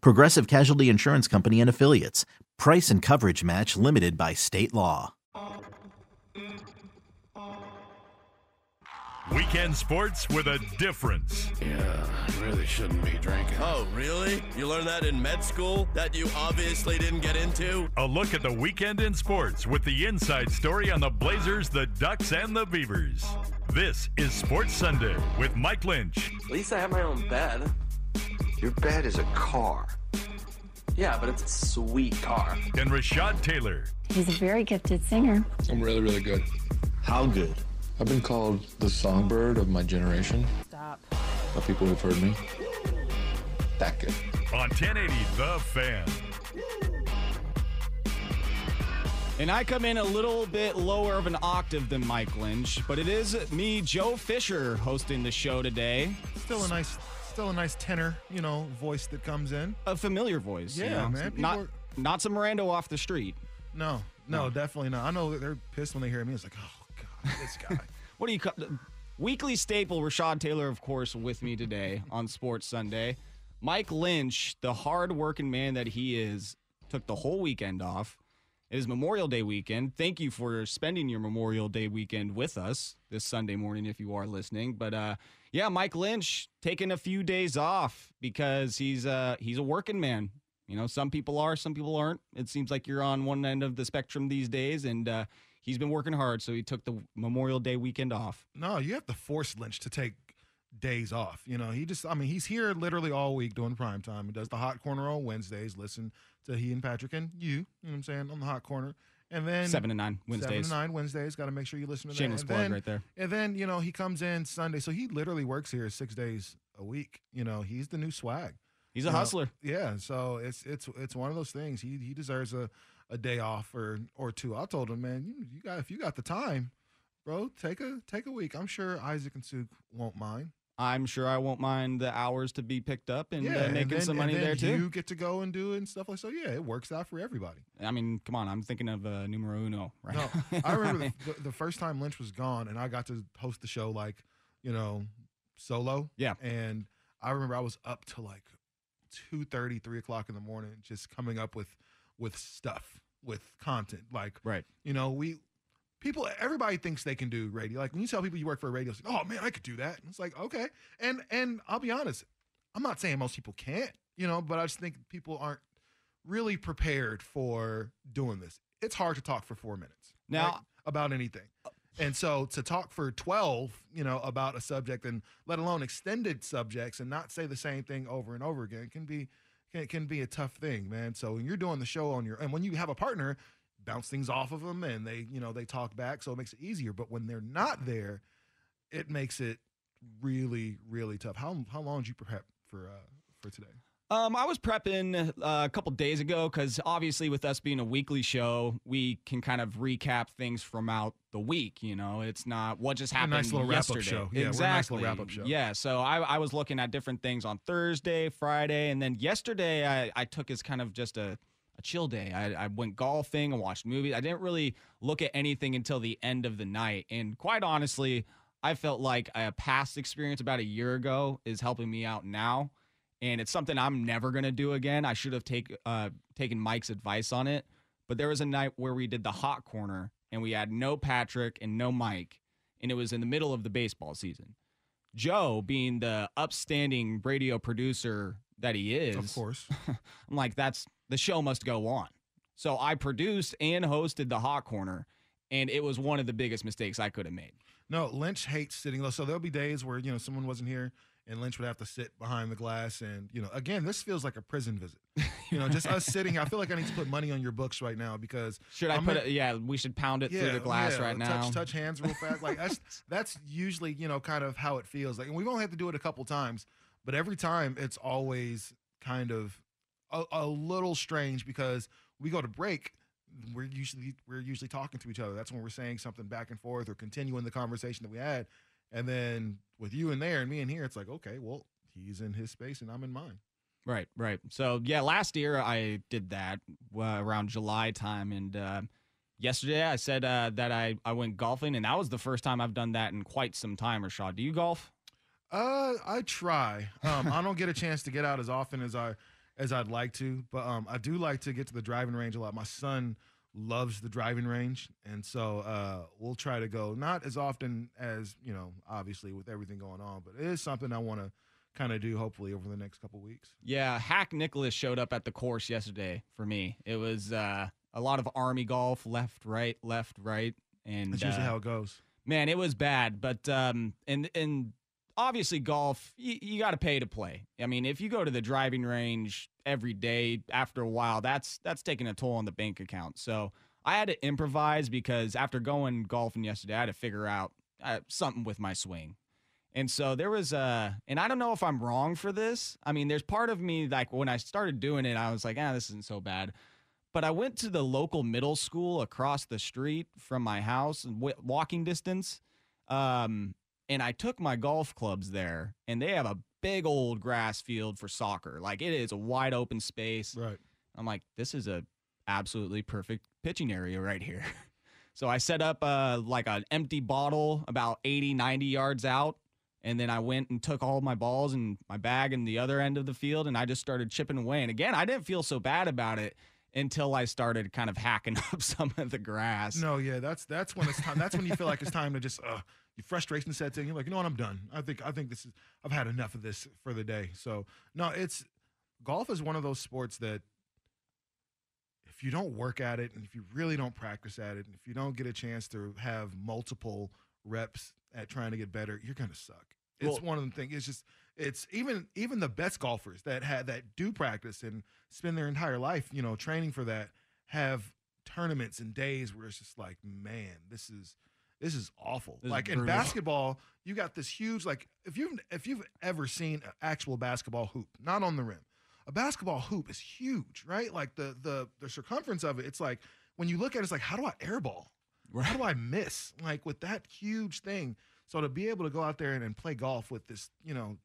Progressive Casualty Insurance Company and Affiliates. Price and coverage match limited by state law. Weekend sports with a difference. Yeah, really shouldn't be drinking. Oh, really? You learned that in med school that you obviously didn't get into? A look at the weekend in sports with the inside story on the Blazers, the Ducks, and the Beavers. This is Sports Sunday with Mike Lynch. At least I have my own bed. Your bed is a car. Yeah, but it's a sweet car. And Rashad Taylor. He's a very gifted singer. I'm really, really good. How good? I've been called the songbird of my generation. Stop. By people who've heard me. That good. On 1080 The Fan. And I come in a little bit lower of an octave than Mike Lynch, but it is me, Joe Fisher, hosting the show today. Still a nice, still a nice tenor, you know, voice that comes in. A familiar voice. you Yeah, know? man, Not, are- not some Miranda off the street. No, no, No. definitely not. I know they're pissed when they hear me. It's like, oh god, this guy. What do you call weekly staple? Rashad Taylor, of course, with me today on Sports Sunday. Mike Lynch, the hard-working man that he is, took the whole weekend off. It is Memorial Day weekend. Thank you for spending your Memorial Day weekend with us this Sunday morning, if you are listening. But uh, yeah, Mike Lynch taking a few days off because he's uh, he's a working man. You know, some people are, some people aren't. It seems like you're on one end of the spectrum these days, and uh, he's been working hard, so he took the Memorial Day weekend off. no, you have to force Lynch to take days off. You know, he just, I mean, he's here literally all week doing prime time. He does the hot corner on Wednesdays. Listen to he and Patrick and you. You know what I'm saying on the hot corner, and then Seven to nine Wednesdays. Seven to nine Wednesdays. Got to make sure you listen to Shameless that. plug then, right there. And then you know he comes in Sunday, so he literally works here six days a week. You know, he's the new swag. He's a You know, hustler. Yeah, so it's it's it's one of those things. He he deserves a, a day off or or two. I told him, man, you, you got if you got the time, bro, take a take a week. I'm sure Isaac and Sue won't mind. I'm sure I won't mind the hours to be picked up and yeah, uh, and making then- some and money there too. You get to go and do and stuff like so. Yeah, it works out for everybody. I mean, come on, I'm thinking of uh, numero uno, right? No, I remember the, the, the first time Lynch was gone, and I got to host the show like, you know, solo. Yeah. And I remember I was up to like 2.30, 3 o'clock in the morning, just coming up with with stuff, with content. Like, right. you know, we people, everybody thinks they can do radio. Like when you tell people you work for a radio, it's like, oh man, I could do that. And it's like, okay. And and I'll be honest, I'm not saying most people can't, you know, but I just think people aren't really prepared for doing this. It's hard to talk for four minutes Now- right, about anything. And so to talk for 12, you know, about a subject and let alone extended subjects and not say the same thing over and over again can be can, can be a tough thing, man. So when you're doing the show on your and when you have a partner, bounce things off of them and they, you know, they talk back, so it makes it easier. But when they're not there, it makes it really, really tough. How how long did you prep for uh for today? Um, I was prepping uh, a couple days ago because obviously, with us being a weekly show, we can kind of recap things from out the week. You know, it's not what just A happened nice little wrap-up show. Yeah, we're a exactly. nice little wrap-up show. Yeah, so I, I was looking at different things on Thursday, Friday, and then yesterday I, I took as kind of just a a chill day. I, I went golfing and watched movies. I didn't really look at anything until the end of the night. And quite honestly, I felt like a past experience about a year ago is helping me out now. And it's something I'm never going to do again. I should have take, uh, taken Mike's advice on it. But there was a night where we did the hot corner and we had no Patrick and no Mike. And it was in the middle of the baseball season. Joe, being the upstanding radio producer that he is, Of course. I'm like, that's the show must go on. So I produced and hosted the Hot Corner, and it was one of the biggest mistakes I could have made. No, Lynch hates sitting low. So there'll be days where you know someone wasn't here, and Lynch would have to sit behind the glass, and you know, again, this feels like a prison visit. You know, just us sitting. I feel like I need to put money on your books right now because should I I'm put gonna- it? Yeah, we should pound it through the glass yeah, right touch, now. Touch hands real fast. Like that's that's usually you know kind of how it feels. Like, and we've only had to do it a couple times, but every time it's always kind of a, a little strange because we go to break. We're usually we're usually talking to each other. That's when we're saying something back and forth or continuing the conversation that we had. And then with you in there and me in here, it's like okay, well he's in his space and I'm in mine. Right, right. So yeah, last year I did that uh, around July time, and uh, yesterday I said uh, that I I went golfing, and that was the first time I've done that in quite some time. Rashad, do you golf? Uh, I try. Um, I don't get a chance to get out as often as I as I'd like to, but um, I do like to get to the driving range a lot. My son loves the driving range, and so uh, we'll try to go not as often as you know, obviously with everything going on, but it is something I want to kind of do hopefully over the next couple weeks. Yeah, Hack Nicklaus showed up at the course yesterday for me. It was uh, a lot of army golf, left, right, left, right, and That's usually uh, how it goes. man, it was bad. But um, and and obviously golf, you, you got to pay to play. I mean, if you go to the driving range every day, after a while, that's that's taking a toll on the bank account. So I had to improvise because after going golfing yesterday, I had to figure out uh, something with my swing. And so there was a, and I don't know if I'm wrong for this. I mean, there's part of me like when I started doing it, I was like, ah, this isn't so bad. But I went to the local middle school across the street from my house, w- walking distance. Um, and I took my golf clubs there, and they have a big old grass field for soccer. Like it is a wide open space. Right. I'm like, this is a absolutely perfect pitching area right here. so I set up uh, like an empty bottle about 80, 90 yards out. And then I went and took all my balls and my bag in the other end of the field, and I just started chipping away. And again, I didn't feel so bad about it until I started kind of hacking up some of the grass. No, yeah, that's that's when it's time. That's when you feel like it's time to just uh, your frustration sets in. You're like, you know what, I'm done. I think I think this is I've had enough of this for the day. So no, it's golf is one of those sports that if you don't work at it and if you really don't practice at it and if you don't get a chance to have multiple reps at trying to get better, you're gonna suck. It's Well- one of the things. It's just it's even even the best golfers that had that do practice and spend their entire life, you know, training for that, have tournaments and days where it's just like, man, this is this is awful. This is like in basketball, you got this huge like if you've if you've ever seen an actual basketball hoop, not on the rim, a basketball hoop is huge, right? Like the the the circumference of it, it's like when you look at it, it's like, how do I airball? How do I miss? Like with that huge thing. So to be able to go out there and, and play golf with this, you know,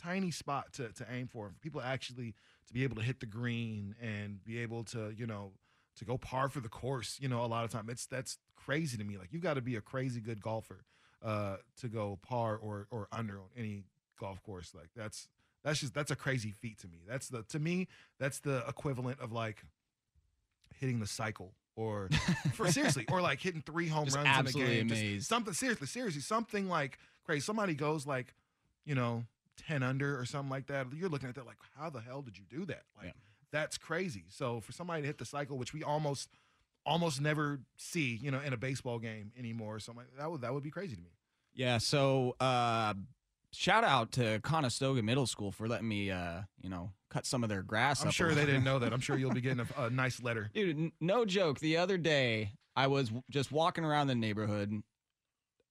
tiny spot to, to aim for, for people actually to be able to hit the green and be able to, you know, to go par for the course, you know, a lot of time it's that's crazy to me. Like you got to be a crazy good golfer uh, to go par or or under on any golf course. Like that's that's just that's a crazy feat to me. That's the to me that's the equivalent of like hitting the cycle or for seriously or like hitting three home Just runs in a absolutely game. Just something seriously, seriously, something like crazy. Somebody goes like, you know, ten under or something like that. You're looking at that like, how the hell did you do that? Like, that's crazy. So for somebody to hit the cycle, which we almost almost never see, you know, in a baseball game anymore, or something like that would that would be crazy to me. Yeah, so uh shout out to Conestoga Middle School for letting me uh, you know, cut some of their grass I'm sure they didn't know that. I'm sure you'll be getting a, a nice letter. Dude, n- no joke. The other day, I was w- just walking around the neighborhood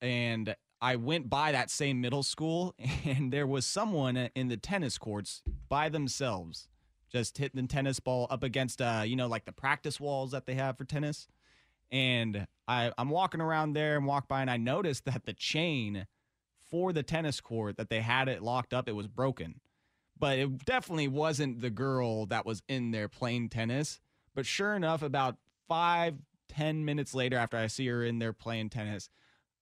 and I went by that same middle school, and there was someone in the tennis courts by themselves, just hitting the tennis ball up against, uh, you know, like the practice walls that they have for tennis. And I, I'm walking around there and walk by, and I noticed that the chain for the tennis court that they had it locked up, it was broken but it definitely wasn't the girl that was in there playing tennis. But sure enough, about five, ten minutes later, after I see her in there playing tennis,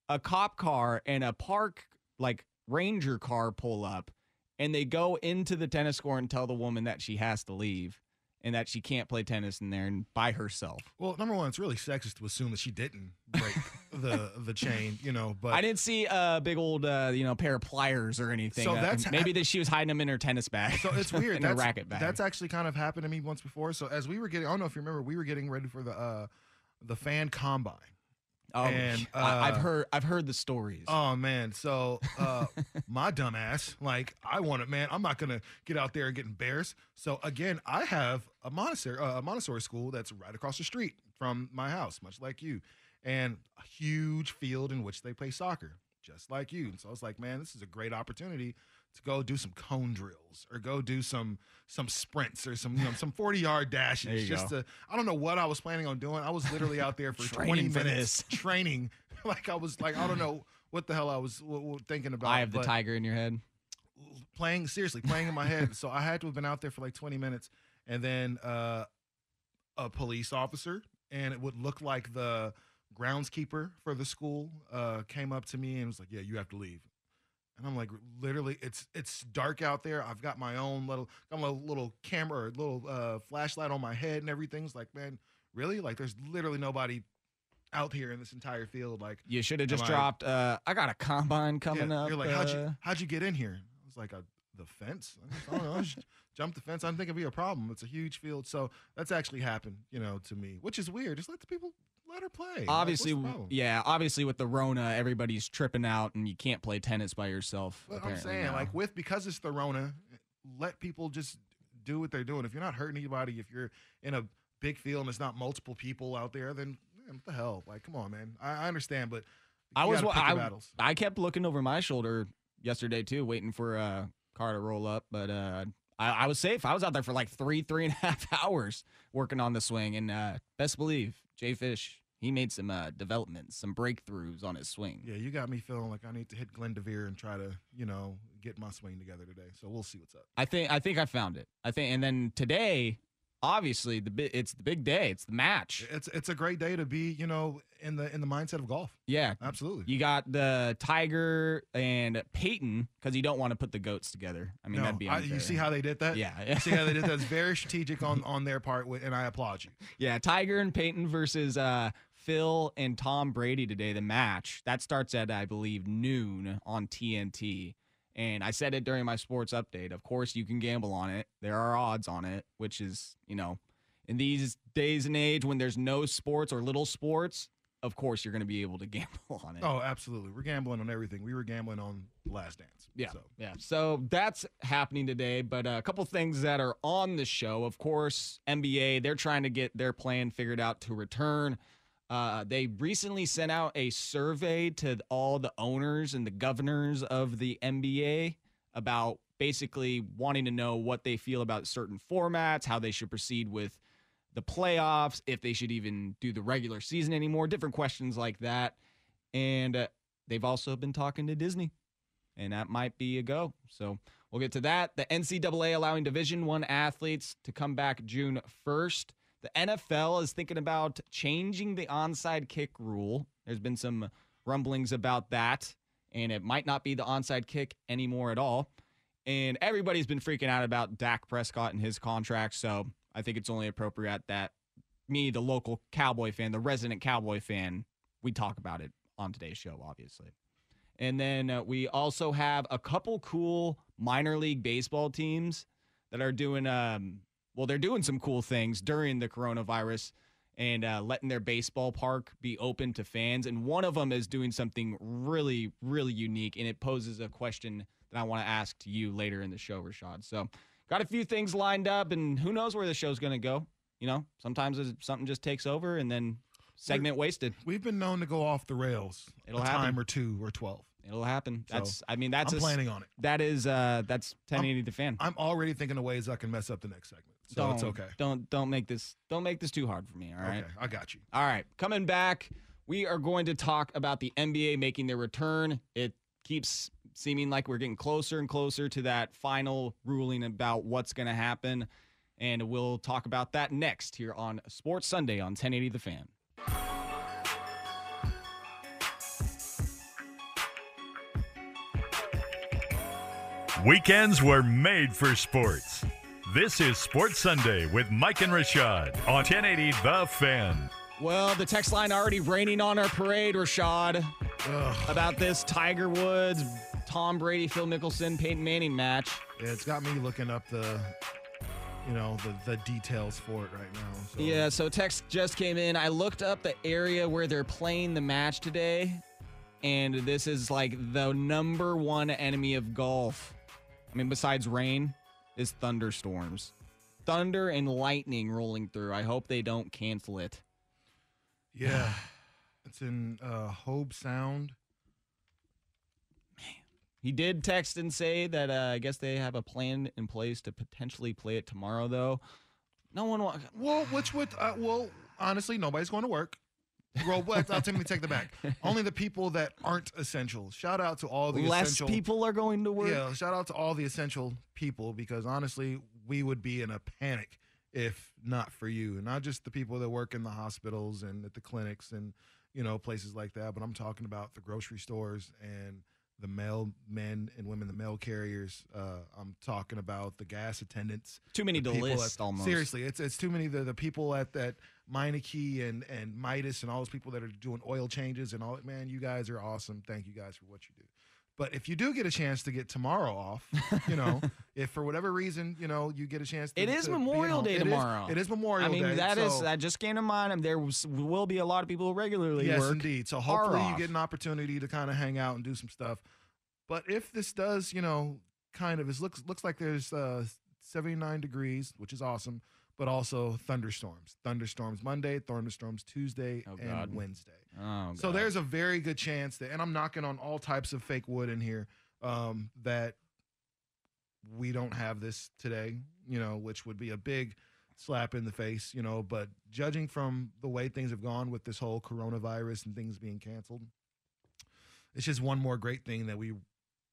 a cop car and a park like ranger car pull up, and they go into the tennis court and tell the woman that she has to leave and that she can't play tennis in there and by herself. Well, number one, it's really sexist to assume that she didn't break the the chain, you know. But I didn't see a big old, uh, you know, pair of pliers or anything. So Uh, that's- maybe that she was hiding them in her tennis bag. So it's weird. in that's, her racket bag. That's actually kind of happened to me once before. So as we were getting, I don't know if you remember, we were getting ready for the uh, the fan combine. Oh, and, I, I've uh, heard, I've heard the stories. Oh man, so uh, my dumbass, like I want it, man. I'm not gonna get out there and get embarrassed. So again, I have a Montessori, uh, a Montessori school that's right across the street from my house, much like you, and a huge field in which they play soccer, just like you. And so I was like, man, this is a great opportunity to go do some cone drills or go do some some sprints or some you know some 40 yard dashes. Just go. to I don't know what I was planning on doing. I was literally out there for 20 Training for minutes this. training. like I was like I don't know what the hell I was w- w- thinking about. I have the tiger in your head. playing seriously playing in my head. So I had to have been out there for like 20 minutes, and then uh, a police officer, and it would look like the groundskeeper for the school uh, came up to me and was like, "Yeah, you have to leave." And I'm like, literally, it's it's dark out there. I've got my own little, got my little camera, or little uh, flashlight on my head, and everything's like, man, really? Like, there's literally nobody out here in this entire field. Like, You should have just Am I- dropped. Uh, I got a combine coming yeah, up. You're like, how'd uh, you how'd you get in here? I was like, uh, the fence. I, just, I don't know. I just jumped the fence. I didn't think it'd be a problem. It's a huge field, so that's actually happened, you know, to me, which is weird. Just let the people let her play. Obviously, problem? yeah. Obviously, with the Rona, everybody's tripping out, and you can't play tennis by yourself. But I'm saying, now. like, with because it's the Rona, let people just do what they're doing. If you're not hurting anybody, if you're in a big field and it's not multiple people out there, then man, what the hell? Like, come on, man. I, I understand, but I was, gotta pick your I, battles. I kept looking over my shoulder yesterday too, waiting for a car to roll up, but uh, I, I was safe. I was out there for like three, three and a half hours working on the swing, and uh, best believe Jay Fish, he made some uh, developments, some breakthroughs on his swing. Yeah, you got me feeling like I need to hit Glendoveer and try to, you know, get my swing together today. So we'll see what's up. I think I think I found it. I think, and then today, obviously the bi- it's the big day. It's the match. It's it's a great day to be, you know, in the in the mindset of golf. Yeah, Absolutely. You got the Tiger and Peyton because you don't want to put the goats together. I mean, No, that'd be I, unfair. you see how they did that? Yeah. You see how they did that? It's very strategic on on their part, wi- and I applaud you. Yeah, Tiger and Peyton versus uh, Phil and Tom Brady today. The match that starts at I believe noon on TNT. And I said it during my sports update. Of course, you can gamble on it. There are odds on it, which is you know, in these days and age when there's no sports or little sports, of course you're going to be able to gamble on it. Oh, absolutely. We're gambling on everything. We were gambling on The Last Dance. Yeah. So. Yeah. So that's happening today. But uh, a couple things that are on the show. Of course, NBA, they're trying to get their plan figured out to return. Uh, they recently sent out a survey to all the owners and the governors of the NBA about basically wanting to know what they feel about certain formats, how they should proceed with the playoffs, if they should even do the regular season anymore, different questions like that. And uh, they've also been talking to Disney and that might be a go. So we'll get to that. The NCAA allowing Division One athletes to come back June first. The NFL is thinking about changing the onside kick rule. There's been some rumblings about that, and it might not be the onside kick anymore at all. And everybody's been freaking out about Dak Prescott and his contract. So I think it's only appropriate that me, the local Cowboy fan, the resident Cowboy fan, we talk about it on today's show, obviously. And then uh, we also have a couple cool minor league baseball teams that are doing, um, well, they're doing some cool things during the coronavirus and uh, letting their baseball park be open to fans. And one of them is doing something really, really unique. And it poses a question that I want to ask to you later in the show, Rashad. So, got a few things lined up, and who knows where the show's going to go. You know, sometimes something just takes over and then segment wasted. We've been known to go off the rails It'll a happen. time or two or 12. It'll happen. So, That's, I mean, that's I'm a planning on it. That is, uh, that's 1080 the fan. I'm already thinking of ways I can mess up the next segment. So don't, it's okay. Don't don't make this don't make this too hard for me. All right. Okay, I got you. All right. Coming back, we are going to talk about the NBA making their return. It keeps seeming like we're getting closer and closer to that final ruling about what's going to happen, and we'll talk about that next here on Sports Sunday on 1080 The Fan. Weekends were made for sports. This is Sports Sunday with Mike and Rashad on 1080 The Fan. Well, the text line already raining on our parade, Rashad, Ugh. about this Tiger Woods, Tom Brady, Phil Mickelson, Peyton Manning match. Yeah, it's got me looking up the, you know, the the details for it right now. So. Yeah, so text just came in. I looked up the area where they're playing the match today, and this is like the number one enemy of golf. I mean, besides rain, is thunderstorms. Thunder and lightning rolling through. I hope they don't cancel it. Yeah, it's in uh, Hobe Sound. Man. He did text and say that uh, I guess they have a plan in place to potentially play it tomorrow, though. No one wants. Well, which would uh, well, honestly, nobody's going to work. Well, but I'll take take the back. Only the people that aren't essential. Shout out to all the Less essential people are going to work. Yeah, shout out to all the essential people because honestly, we would be in a panic if not for you. Not just the people that work in the hospitals and at the clinics and you know places like that, but I'm talking about the grocery stores and the mail men and women, the mail carriers. Uh, I'm talking about the gas attendants. Too many to people list at- almost. Seriously, it's it's too many. The the people at that Meineke and and Midas and all those people that are doing oil changes and all. Man, you guys are awesome. Thank you guys for what you do. But if you do get a chance to get tomorrow off, you know, if for whatever reason, you know, you get a chance to It is to Memorial Day it is- tomorrow. it is Memorial Day. I mean, Day. that is so- that just came to mind. and There was, will be a lot of people who regularly yes, work. indeed. So hopefully you get an opportunity to kind of hang out and do some stuff. But if this does, you know, kind of, it looks looks like there's uh, 79 degrees, which is awesome, but also thunderstorms. Thunderstorms Monday, thunderstorms Tuesday Oh, and God. Wednesday. Oh, So God. there's a very good chance that, and I'm knocking on all types of fake wood in here, um, that we don't have this today, you know, which would be a big slap in the face, you know. But judging from the way things have gone with this whole coronavirus and things being canceled, it's just one more great thing that we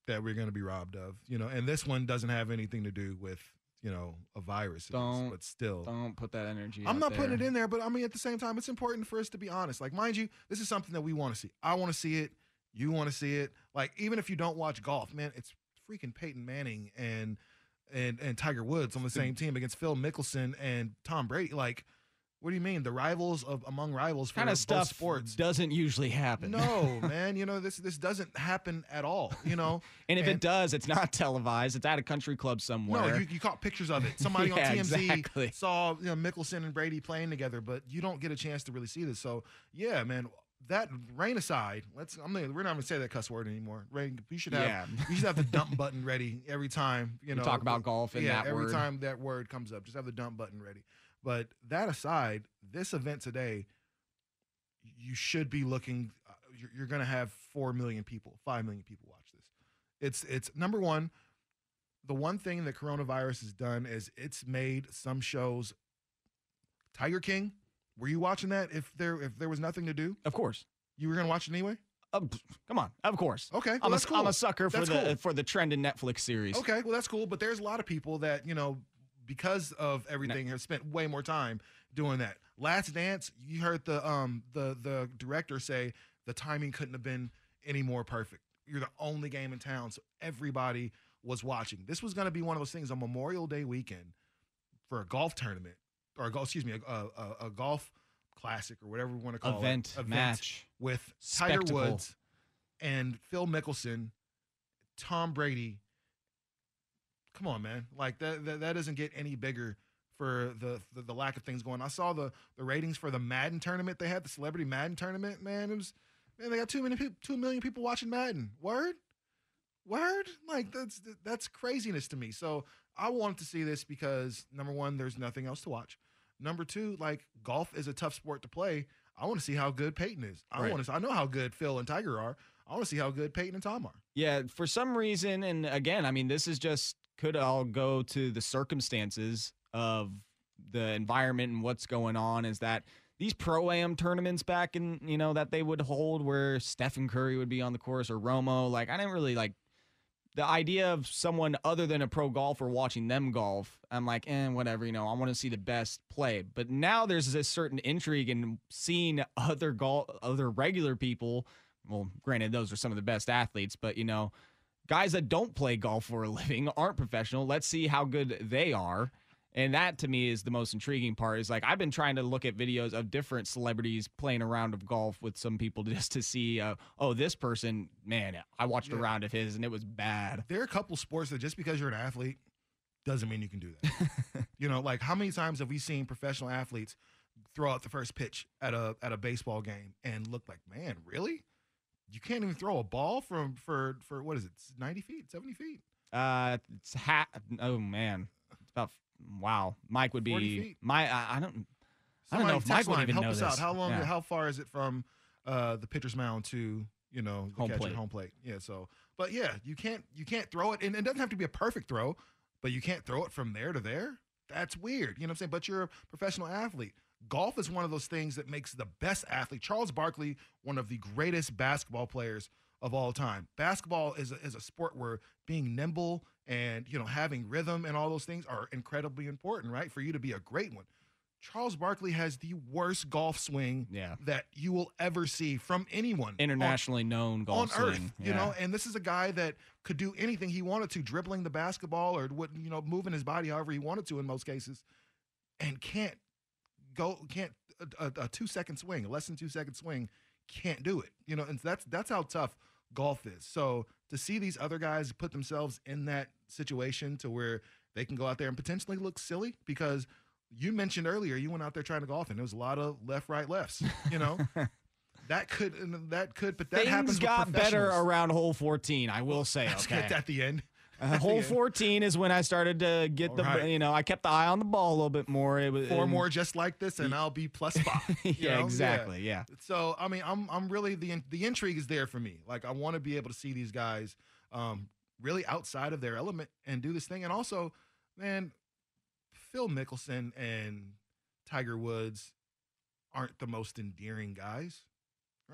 that we're going to be robbed of, you know. And this one doesn't have anything to do with you know a virus, Don't- but still, Don't put that energy. I'm out not putting it in there, but I mean, at the same time, it's important for us to be honest. Like, mind you, this is something that we want to see. I want to see it. You want to see it. Like, even if you don't watch golf, man, it's freaking Peyton Manning and and and Tiger Woods on the same team against Phil Mickelson and Tom Brady. Like, what do you mean? The rivals of among rivals for Kind of stuff sports. doesn't usually happen. No, man. You know this. This doesn't happen at all. You know. and if it does, it's not televised. It's at a country club somewhere. No, you, you caught pictures of it. Somebody Yeah, on TMZ exactly. saw you know, Mickelson and Brady playing together, but you don't get a chance to really see this. So yeah, man. That rain aside, let's. I'm. Gonna, we're not gonna say that cuss word anymore. Rain. You should have. Yeah. You should have the dump button ready every time. You We know. talk about golf and yeah, that every word. time that word comes up, just have the dump button ready. But that aside, this event today, you should be looking. Uh, you're, you're gonna have four million people, five million people watch this. It's it's number one. The one thing that coronavirus has done is it's made some shows. Tiger King, were you watching that? If there if there was nothing to do, of course. you were gonna watch it anyway. Pff, come on, of course. Okay, well, I'm, a, cool. I'm a sucker for That's the cool. for the trend in Netflix series. Okay, well that's cool, but there's a lot of people that you know because of everything have spent way more time doing that. Last Dance, you heard the um the the director say the timing couldn't have been any more perfect. You're the only game in town, so everybody was watching. This was going to be one of those things on Memorial Day weekend for a golf tournament or a golf, excuse me, a, a, a golf classic or whatever we want to call Event, it, match, with Tiger. Woods and Phil Mickelson, Tom Brady. Come on, man! Like that, that, that doesn't get any bigger for the, the the lack of things going. I saw the the ratings for the Madden tournament they had, the Celebrity Madden tournament. Man, it was man, they got two million people, two million people watching Madden. Word, word, like that's that's craziness to me. So I wanted to see this because number one, there's nothing else to watch. Number two, like golf is a tough sport to play. I want to see how good Peyton is. I Right. want to. I know how good Phil and Tiger are. I want to see how good Peyton and Tom are. Yeah, for some reason, and again, I mean, this is just could all go to the circumstances of the environment and what's going on. Is that these pro am tournaments back in you know that they would hold where Stephen Curry would be on the course or Romo? Like, I didn't really like the idea of someone other than a pro golfer watching them golf. I'm like, eh, whatever. You know, I want to see the best play. But now there's this certain intrigue in seeing other golf, other regular people. Well, granted, those are some of the best athletes, but you know, guys that don't play golf for a living aren't professional. Let's see how good they are. And that to me is the most intriguing part. Is like I've been trying to look at videos of different celebrities playing a round of golf with some people just to see, uh, oh, this person, man, I watched a round of his and it was bad. There are a couple sports that just because you're an athlete doesn't mean you can do that. you know, like how many times have we seen professional athletes throw out the first pitch at a at a baseball game and look like, man, really? You can't even throw a ball from for for what is it, ninety feet, seventy feet? Uh, it's ha- Oh man, it's about wow. Mike would be my. I, I don't. I don't know if Mike would line, even help know us this. out. How long? Yeah. How far is it from uh, the pitcher's mound to you know the Home catcher plate. home plate? Yeah. So, but yeah, you can't you can't throw it, and it doesn't have to be a perfect throw, but you can't throw it from there to there. That's weird. You know what I'm saying? But you're a professional athlete. Golf is one of those things that makes the best athlete. Charles Barkley, one of the greatest basketball players of all time. Basketball is a, is a sport where being nimble and you know having rhythm and all those things are incredibly important, right? For you to be a great one. Charles Barkley has the worst golf swing Yeah. that you will ever see from anyone on- Internationally known golf on earth. swing. You know, and this is a guy that could do anything he wanted to, dribbling the basketball or what you know, moving his body however he wanted to in most cases, and can't go can't a, a, a two second swing, a less than two second swing, can't do it. You know, and that's that's how tough golf is. So to see these other guys put themselves in that situation to where they can go out there and potentially look silly because you mentioned earlier you went out there trying to golf and there was a lot of left, right, lefts. You know, that could that could, but that Things happens. got better around hole 14. I will say. Okay. at the end. Hole 14 is when I started to get All the, right. you know, I kept the eye on the ball a little bit more. It was Four and- more just like this, and I'll be plus five. yeah, know? exactly. Yeah. So I mean, I'm I'm really the the intrigue is there for me. Like I want to be able to see these guys um, really outside of their element and do this thing. And also, man, Phil Mickelson and Tiger Woods aren't the most endearing guys.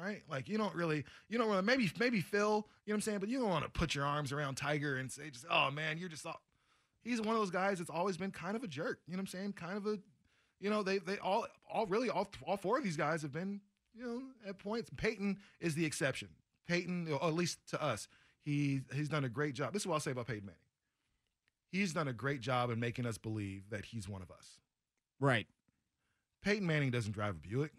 Right? Like you don't really you don't really maybe maybe Phil, you know what I'm saying, but you don't want to put your arms around Tiger and say just, oh man, you're just all he's one of those guys that's always been kind of a jerk. You know what I'm saying? Kind of a you know, they they all all really all all four of these guys have been, you know, at points. Peyton is the exception. Peyton, or at least to us, he he's done a great job. This is what I'll say about Peyton Manning. He's done a great job in making us believe that he's one of us. Right. Peyton Manning doesn't drive a Buick.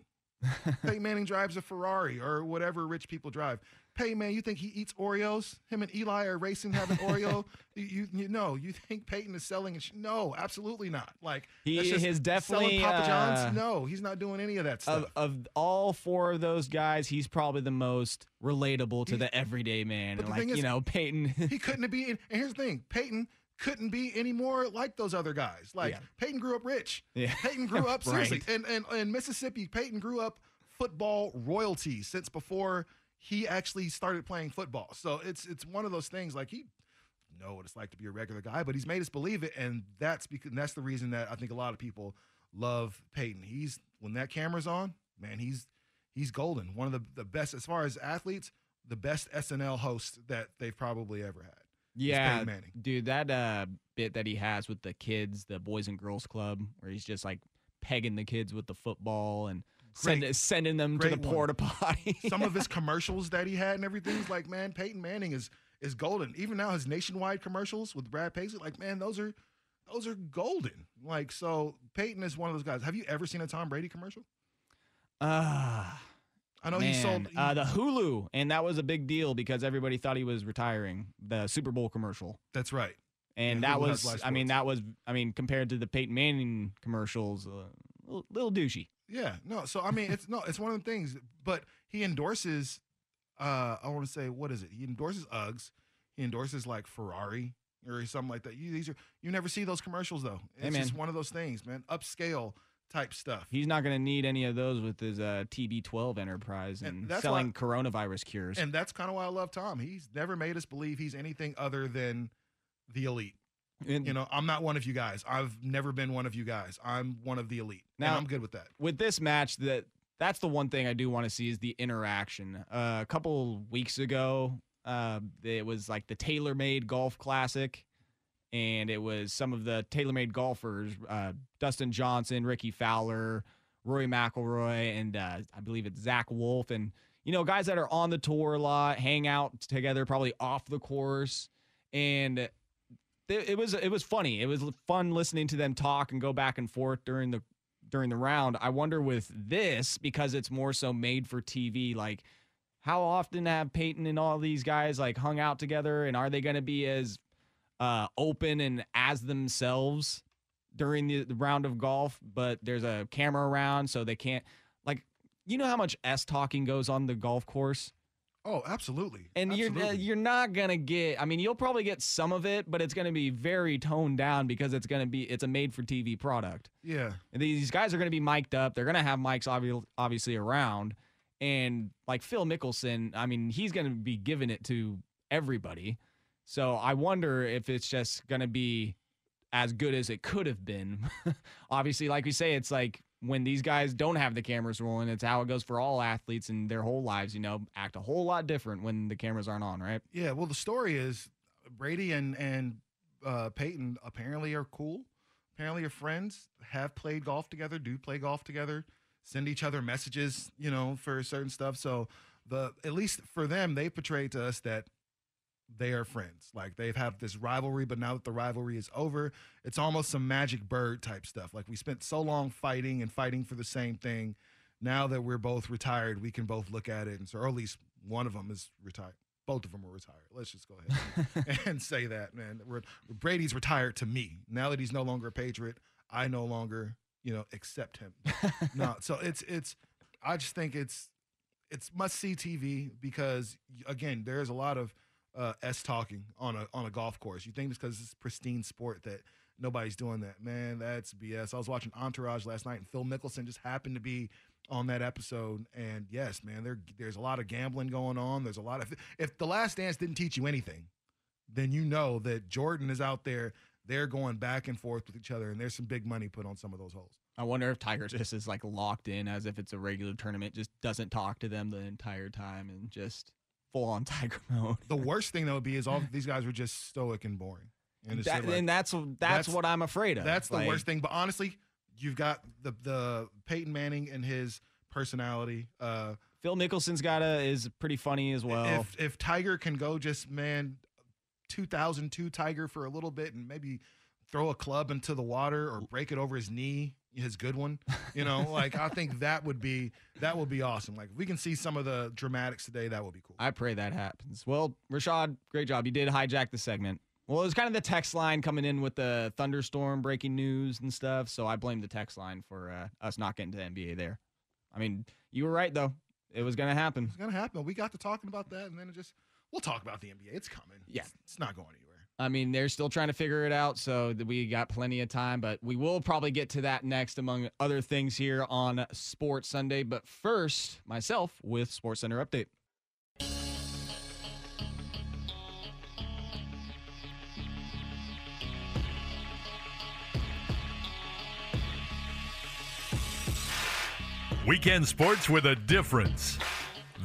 Peyton Manning drives a Ferrari or whatever rich people drive. Peyton Manning, you think he eats Oreos? Him and Eli are racing having Oreo? You, you, you know, you think Peyton is selling? Sh- no, absolutely not. Like He is definitely, selling Papa uh, John's. No, he's not doing any of that stuff. Of, of all four of those guys, he's probably the most relatable to the everyday man. but And the like, thing is- you know, Peyton. he couldn't be. And here's the thing: Peyton couldn't be any more like those other guys. Like Yeah. Peyton grew up rich. Yeah. Peyton grew up seriously, Right. and and in Mississippi, Peyton grew up football royalty since before he actually started playing football. So it's it's one of those things like he know what it's like to be a regular guy, but he's made us believe it, and that's because that's the reason that I think a lot of people love Peyton. He's when that camera's on, man, he's he's golden. One of the, the best as far as athletes, the best SNL host that they've probably ever had. Yeah, dude, that uh, bit that he has with the kids, the Boys and Girls Club, where he's just like pegging the kids with the football and send, sending them to the porta potty. Some of his commercials that he had and everything is like, man, Peyton Manning is is golden. Even now, his nationwide commercials with Brad Paisley, like, man, those are those are golden. Like, so Peyton is one of those guys. Have you ever seen a Tom Brady commercial? Ah, I know man. he sold. uh, the Hulu, and that was a big deal because everybody thought he was retiring. The Super Bowl commercial, that's right. and Yeah, that Hulu was, I mean, that was, I mean, compared to the Peyton Manning commercials, uh, little, little douchey. Yeah, no. So I mean, it's no, it's one of the things. But he endorses. uh I want to say, what is it? He endorses Uggs. He endorses like Ferrari or something like that. You these are you never see those commercials though. It's Hey, just one of those things, man. Upscale type stuff. He's not going to need any of those with his uh, TB12 enterprise and, And selling coronavirus cures. And that's kind of why I love Tom. He's never made us believe he's anything other than the elite. And You know, I'm not one of you guys. I've never been one of you guys. I'm one of the elite. Now- and I'm good with that. with this match, that that's the one thing I do want to see is the interaction. Uh, a couple weeks ago, uh, it was like the TaylorMade Golf Classic, and it was some of the TaylorMade golfers: uh, Dustin Johnson, Rickie Fowler, Rory McIlroy, and uh, I believe it's Zach Wolf, and you know guys that are on the tour a lot, hang out together, probably off the course, and it, it was it was funny. It was fun listening to them talk and go back and forth during the during the round. I wonder with this because it's more so made for TV. Like, how often have Peyton and all these guys like hung out together, and are they going to be as uh, open and as themselves during the, the round of golf? But there's a camera around, so they can't like. You know how much s talking goes on the golf course. Oh, absolutely. And absolutely. you're uh, you're not gonna get. I mean, you'll probably get some of it, but it's gonna be very toned down because it's gonna be it's a made for TV product. yeah. And these guys are gonna be mic'd up. They're gonna have mics obvi- obviously around, and like Phil Mickelson, I mean, he's gonna be giving it to everybody. So I wonder if it's just gonna be as good as it could have been. obviously, like we say, it's like when these guys don't have the cameras rolling, it's how it goes for all athletes in their whole lives, you know, act a whole lot different when the cameras aren't on, right? Yeah, well, the story is Brady and and uh, Peyton apparently are cool. Apparently, are friends. Have played golf together. Do play golf together. Send each other messages, you know, for certain stuff. So the at least for them, they portrayed to us that they are friends. Like they've had this rivalry, but now that the rivalry is over, it's almost some magic bird type stuff. Like we spent so long fighting and fighting for the same thing. Now that we're both retired, we can both look at it, and so or at least one of them is retired. Both of them are retired. Let's just go ahead and, and say that, man. We're, Brady's retired to me. Now that he's no longer a Patriot, I no longer, you know, accept him. no, so it's it's. I just think it's it's must see TV because again, there's a lot of uh, s talking on a on a golf course. You think it's because it's pristine sport that nobody's doing that, man? That's BS. I was watching Entourage last night, and Phil Mickelson just happened to be on that episode. And yes, man, there there's a lot of gambling going on. There's a lot of if the Last Dance didn't teach you anything, then you know that Jordan is out there. They're going back and forth with each other, and there's some big money put on some of those holes. I wonder if Tiger just is like locked in as if it's a regular tournament, just doesn't talk to them the entire time and just full on Tiger mode. The worst thing that would be is all these guys were just stoic and boring. And, that, like, and that's, that's, that's what I'm afraid of. That's the like, worst thing. But honestly, you've got the the Peyton Manning and his personality. Uh, Phil Mickelson's got a is pretty funny as well. If if Tiger can go just man, 2002 Tiger for a little bit and maybe throw a club into the water or break it over his knee, his good one. You know, like I think that would be that would be awesome. Like if we can see some of the dramatics today, that would be cool. I pray that happens. Well, Rashad, great job. You did hijack the segment. Well, it was kind of the text line coming in with the thunderstorm breaking news and stuff. So I blame the text line for uh, us not getting to the NBA there. I mean, you were right though. It was going to happen. It's going to happen. We got to talking about that, and then it just we'll talk about the NBA. It's coming. Yeah, it's, it's not going anywhere. I mean, they're still trying to figure it out, so we got plenty of time, but we will probably get to that next, among other things, here on Sports Sunday. But first, myself with Sports Center Update. Weekend sports with a difference.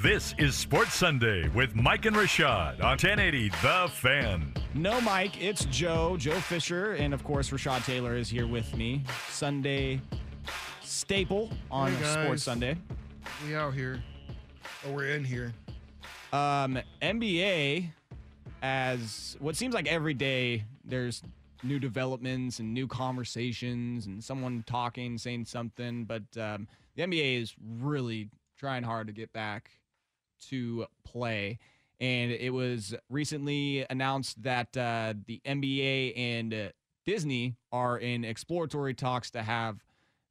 This is Sports Sunday with Mike and Rashad on 1080 The Fan. No, Mike, it's Joe, Joe Fisher, and of course, Rashad Taylor is here with me. Sunday staple on hey Sports Sunday. We out here. Oh, we're in here. Um, NBA, as what seems like every day, there's new developments and new conversations and someone talking, saying something, but um, the NBA is really trying hard to get back to play. And it was recently announced that uh, the NBA and uh, Disney are in exploratory talks to have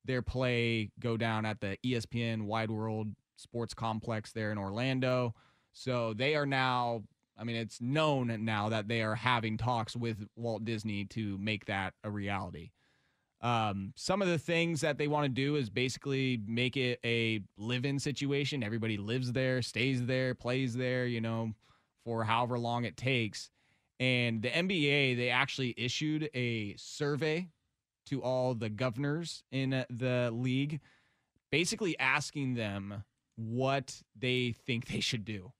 their play go down at the ESPN Wide World Sports Complex there in Orlando. So they are now, I mean, it's known now that they are having talks with Walt Disney to make that a reality. Um, some of the things that they want to do is basically make it a live in situation. Everybody lives there, stays there, plays there, you know, for however long it takes. And the NBA, they actually issued a survey to all the governors in the league, basically asking them what they think they should do.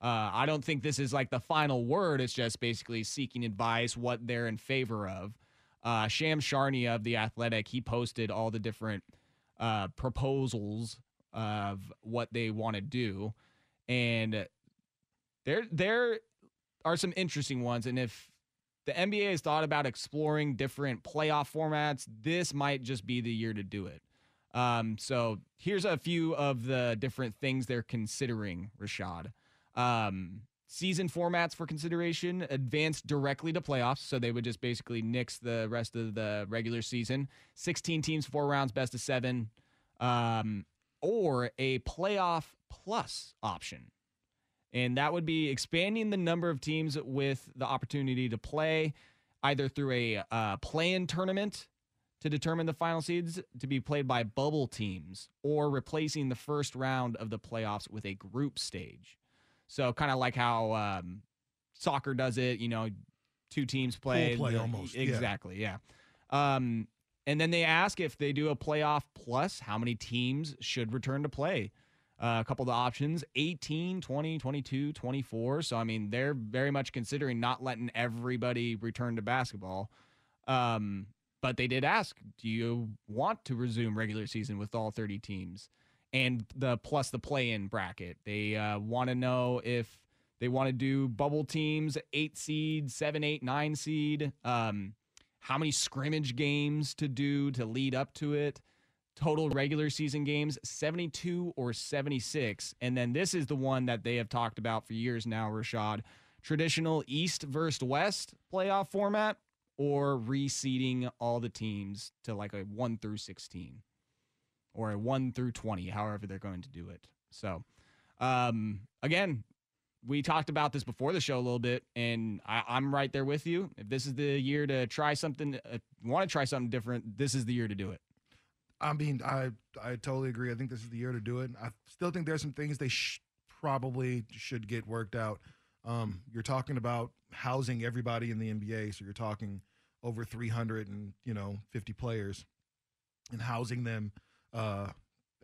Uh, I don't think this is like the final word. It's just basically seeking advice, what they're in favor of uh, Shams Charania of the Athletic, he posted all the different uh, proposals of what they want to do, and there there are some interesting ones. And if the NBA has thought about exploring different playoff formats. This might just be the year to do it. Um, so here's a few of the different things they're considering, Rashad. Um, season formats for consideration advanced directly to playoffs. So they would just basically nix the rest of the regular season. 16 teams, four rounds, best of seven. Um, or a playoff plus option. And that would be expanding the number of teams with the opportunity to play either through a uh, play in tournament to determine the final seeds to be played by bubble teams or replacing the first round of the playoffs with a group stage. So, kind of like how um, soccer does it, you know, two teams play. Play almost. Exactly, yeah. yeah. Um, and then they ask if they do a playoff plus, how many teams should return to play? Uh, a couple of the options 18, 20, 22, 24. So, I mean, they're very much considering not letting everybody return to basketball. Um, but they did ask, do you want to resume regular season with all 30 teams? And the plus the play in bracket. They uh, want to know if they want to do bubble teams, eight seed, seven, eight, nine seed. Um, how many scrimmage games to do to lead up to it, total regular season games, 72 or 76. And then this is the one that they have talked about for years now, Rashad. Traditional East versus West playoff format or reseeding all the teams to like a 1 through 16 or a 1 through 20, however they're going to do it. So, um, again, we talked about this before the show a little bit, and I, am right there with you. If this is the year to try something, uh, want to try something different, this is the year to do it. I mean, I I totally agree. I think this is the year to do it. I still think there's some things they sh- probably should get worked out. Um, you're talking about housing everybody in the NBA, so you're talking over 300 and you know 50 players, and housing them uh,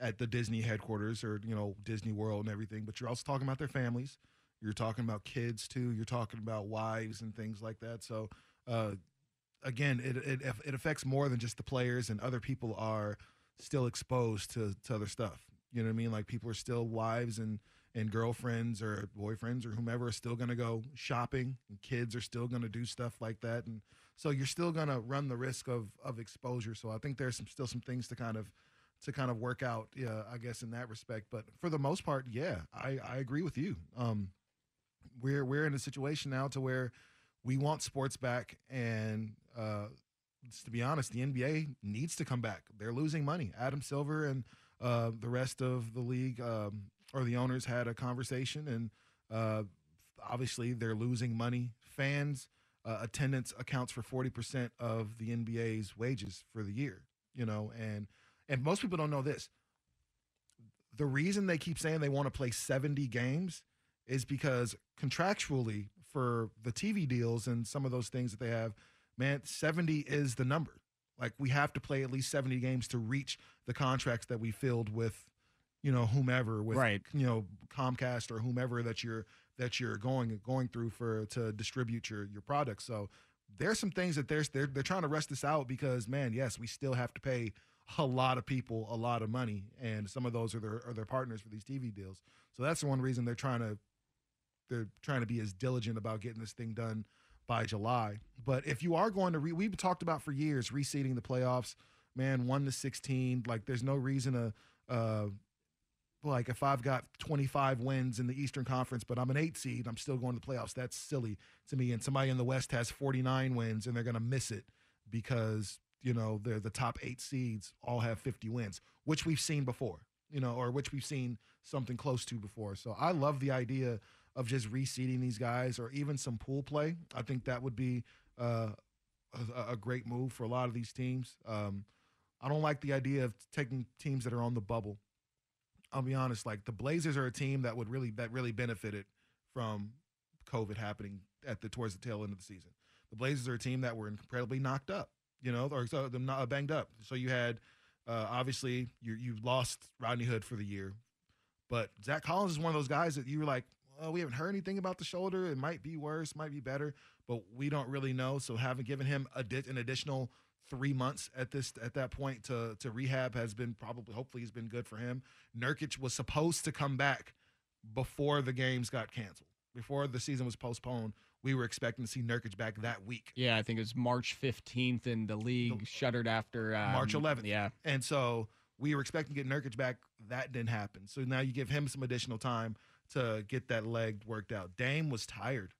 at the Disney headquarters or you know Disney World and everything. But you're also talking about their families. You're talking about kids too. You're talking about wives and things like that. So, uh, again, it, it it affects more than just the players, and other people are still exposed to to other stuff. You know what I mean? Like people are still wives and and girlfriends or boyfriends or whomever are still going to go shopping, and kids are still going to do stuff like that, and so you're still going to run the risk of of exposure. So I think there's some still some things to kind of to kind of work out, yeah, I guess in that respect. But for the most part, yeah, I I agree with you. Um, we're we're in a situation now to where we want sports back, and uh, to be honest, the NBA needs to come back. They're losing money. Adam Silver and uh, the rest of the league um, or the owners had a conversation, and uh, obviously they're losing money. Fans uh, attendance accounts for forty percent of the NBA's wages for the year. You know, and and most people don't know this. The reason they keep saying they want to play seventy games is because contractually for the TV deals and some of those things that they have, man, 70 is the number. Like we have to play at least 70 games to reach the contracts that we filled with, you know, whomever with right. you know, Comcast or whomever that you're that you're going going through for to distribute your your product. So there's some things that they're they're, they're trying to rest this out because man, yes, we still have to pay a lot of people a lot of money, and some of those are their are their partners for these TV deals. So that's the one reason they're trying to they're trying to be as diligent about getting this thing done by July. But if you are going to re, we've talked about for years reseeding the playoffs, man, one to sixteen. Like, there's no reason to. Uh, like if I've got 25 wins in the Eastern Conference, but I'm an eight seed, I'm still going to the playoffs. That's silly to me. And somebody in the West has 49 wins and they're going to miss it because you know they're the top eight seeds all have 50 wins, which we've seen before, you know, or which we've seen something close to before. So I love the idea of just reseeding these guys or even some pool play. I think that would be uh, a, a, great move for a lot of these teams. Um, I don't like the idea of taking teams that are on the bubble. I'll be honest, like the Blazers are a team that would really that really benefited from COVID happening at the towards the tail end of the season. The Blazers are a team that were incredibly knocked up, you know, or so them not banged up. So you had uh, obviously you you lost Rodney Hood for the year, but Zach Collins is one of those guys that you were like, oh, we haven't heard anything about the shoulder. It might be worse, might be better, but we don't really know. So having given him a di- an additional three months at this at that point to to rehab has been probably hopefully has been good for him. Nurkic was supposed to come back before the games got canceled before the season was postponed, we were expecting to see Nurkic back that week. Yeah, I think it was March 15th, and the league shuttered after um, March 11th. Yeah, And so we were expecting to get Nurkic back. That didn't happen. So now you give him some additional time to get that leg worked out. Dame was tired.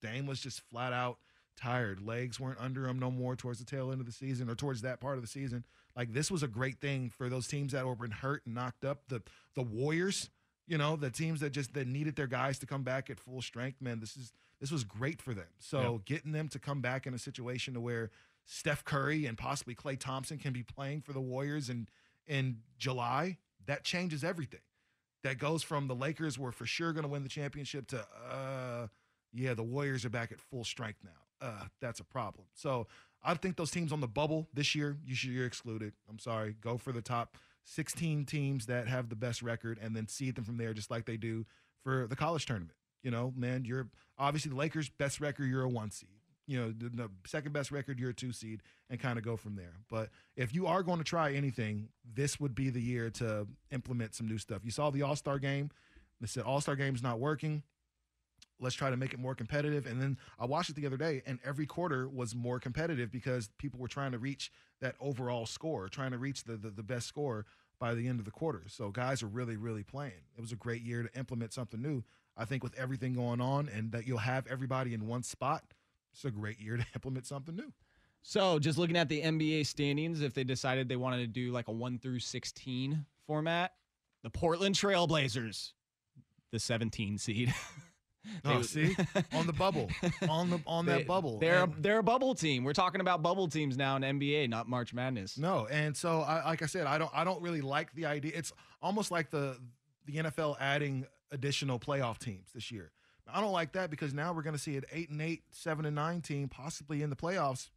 Dame was just flat out tired. Legs weren't under him no more towards the tail end of the season or towards that part of the season. Like this was a great thing for those teams that were been hurt and knocked up. The the Warriors, you know, the teams that just that needed their guys to come back at full strength. Man, this is this was great for them. So getting them to come back in a situation to where Steph Curry and possibly Klay Thompson can be playing for the Warriors in in July, that changes everything. That goes from the Lakers were for sure going to win the championship to uh yeah, the Warriors are back at full strength now. Uh, that's a problem. So I think those teams on the bubble this year, you should you're excluded. I'm sorry. Go for the top 16 teams that have the best record and then seed them from there, just like they do for the college tournament. You know, man, you're obviously the Lakers' best record, you're a one seed. You know, the, the second best record, you're a two seed, and kind of go from there. But if you are going to try anything, this would be the year to implement some new stuff. You saw the All Star game. They said All Star game's not working let's try to make it more competitive. And then I watched it the other day, and every quarter was more competitive because people were trying to reach that overall score, trying to reach the, the, the best score by the end of the quarter. So guys are really, really playing. It was a great year to implement something new. I think with everything going on and that you'll have everybody in one spot, it's a great year to implement something new. So, just looking at the NBA standings, if they decided they wanted to do like a 1 through 16 format, the Portland Trailblazers, the 17 seed. Oh, see, on the bubble, on the on that bubble. They're And- a, they're a bubble team. We're talking about bubble teams now in NBA, not March Madness. No, and so I, like I said, I don't I don't really like the idea. It's almost like the the NFL adding additional playoff teams this year. I don't like that because now we're going to see an eight and eight, seven and nine team possibly in the playoffs,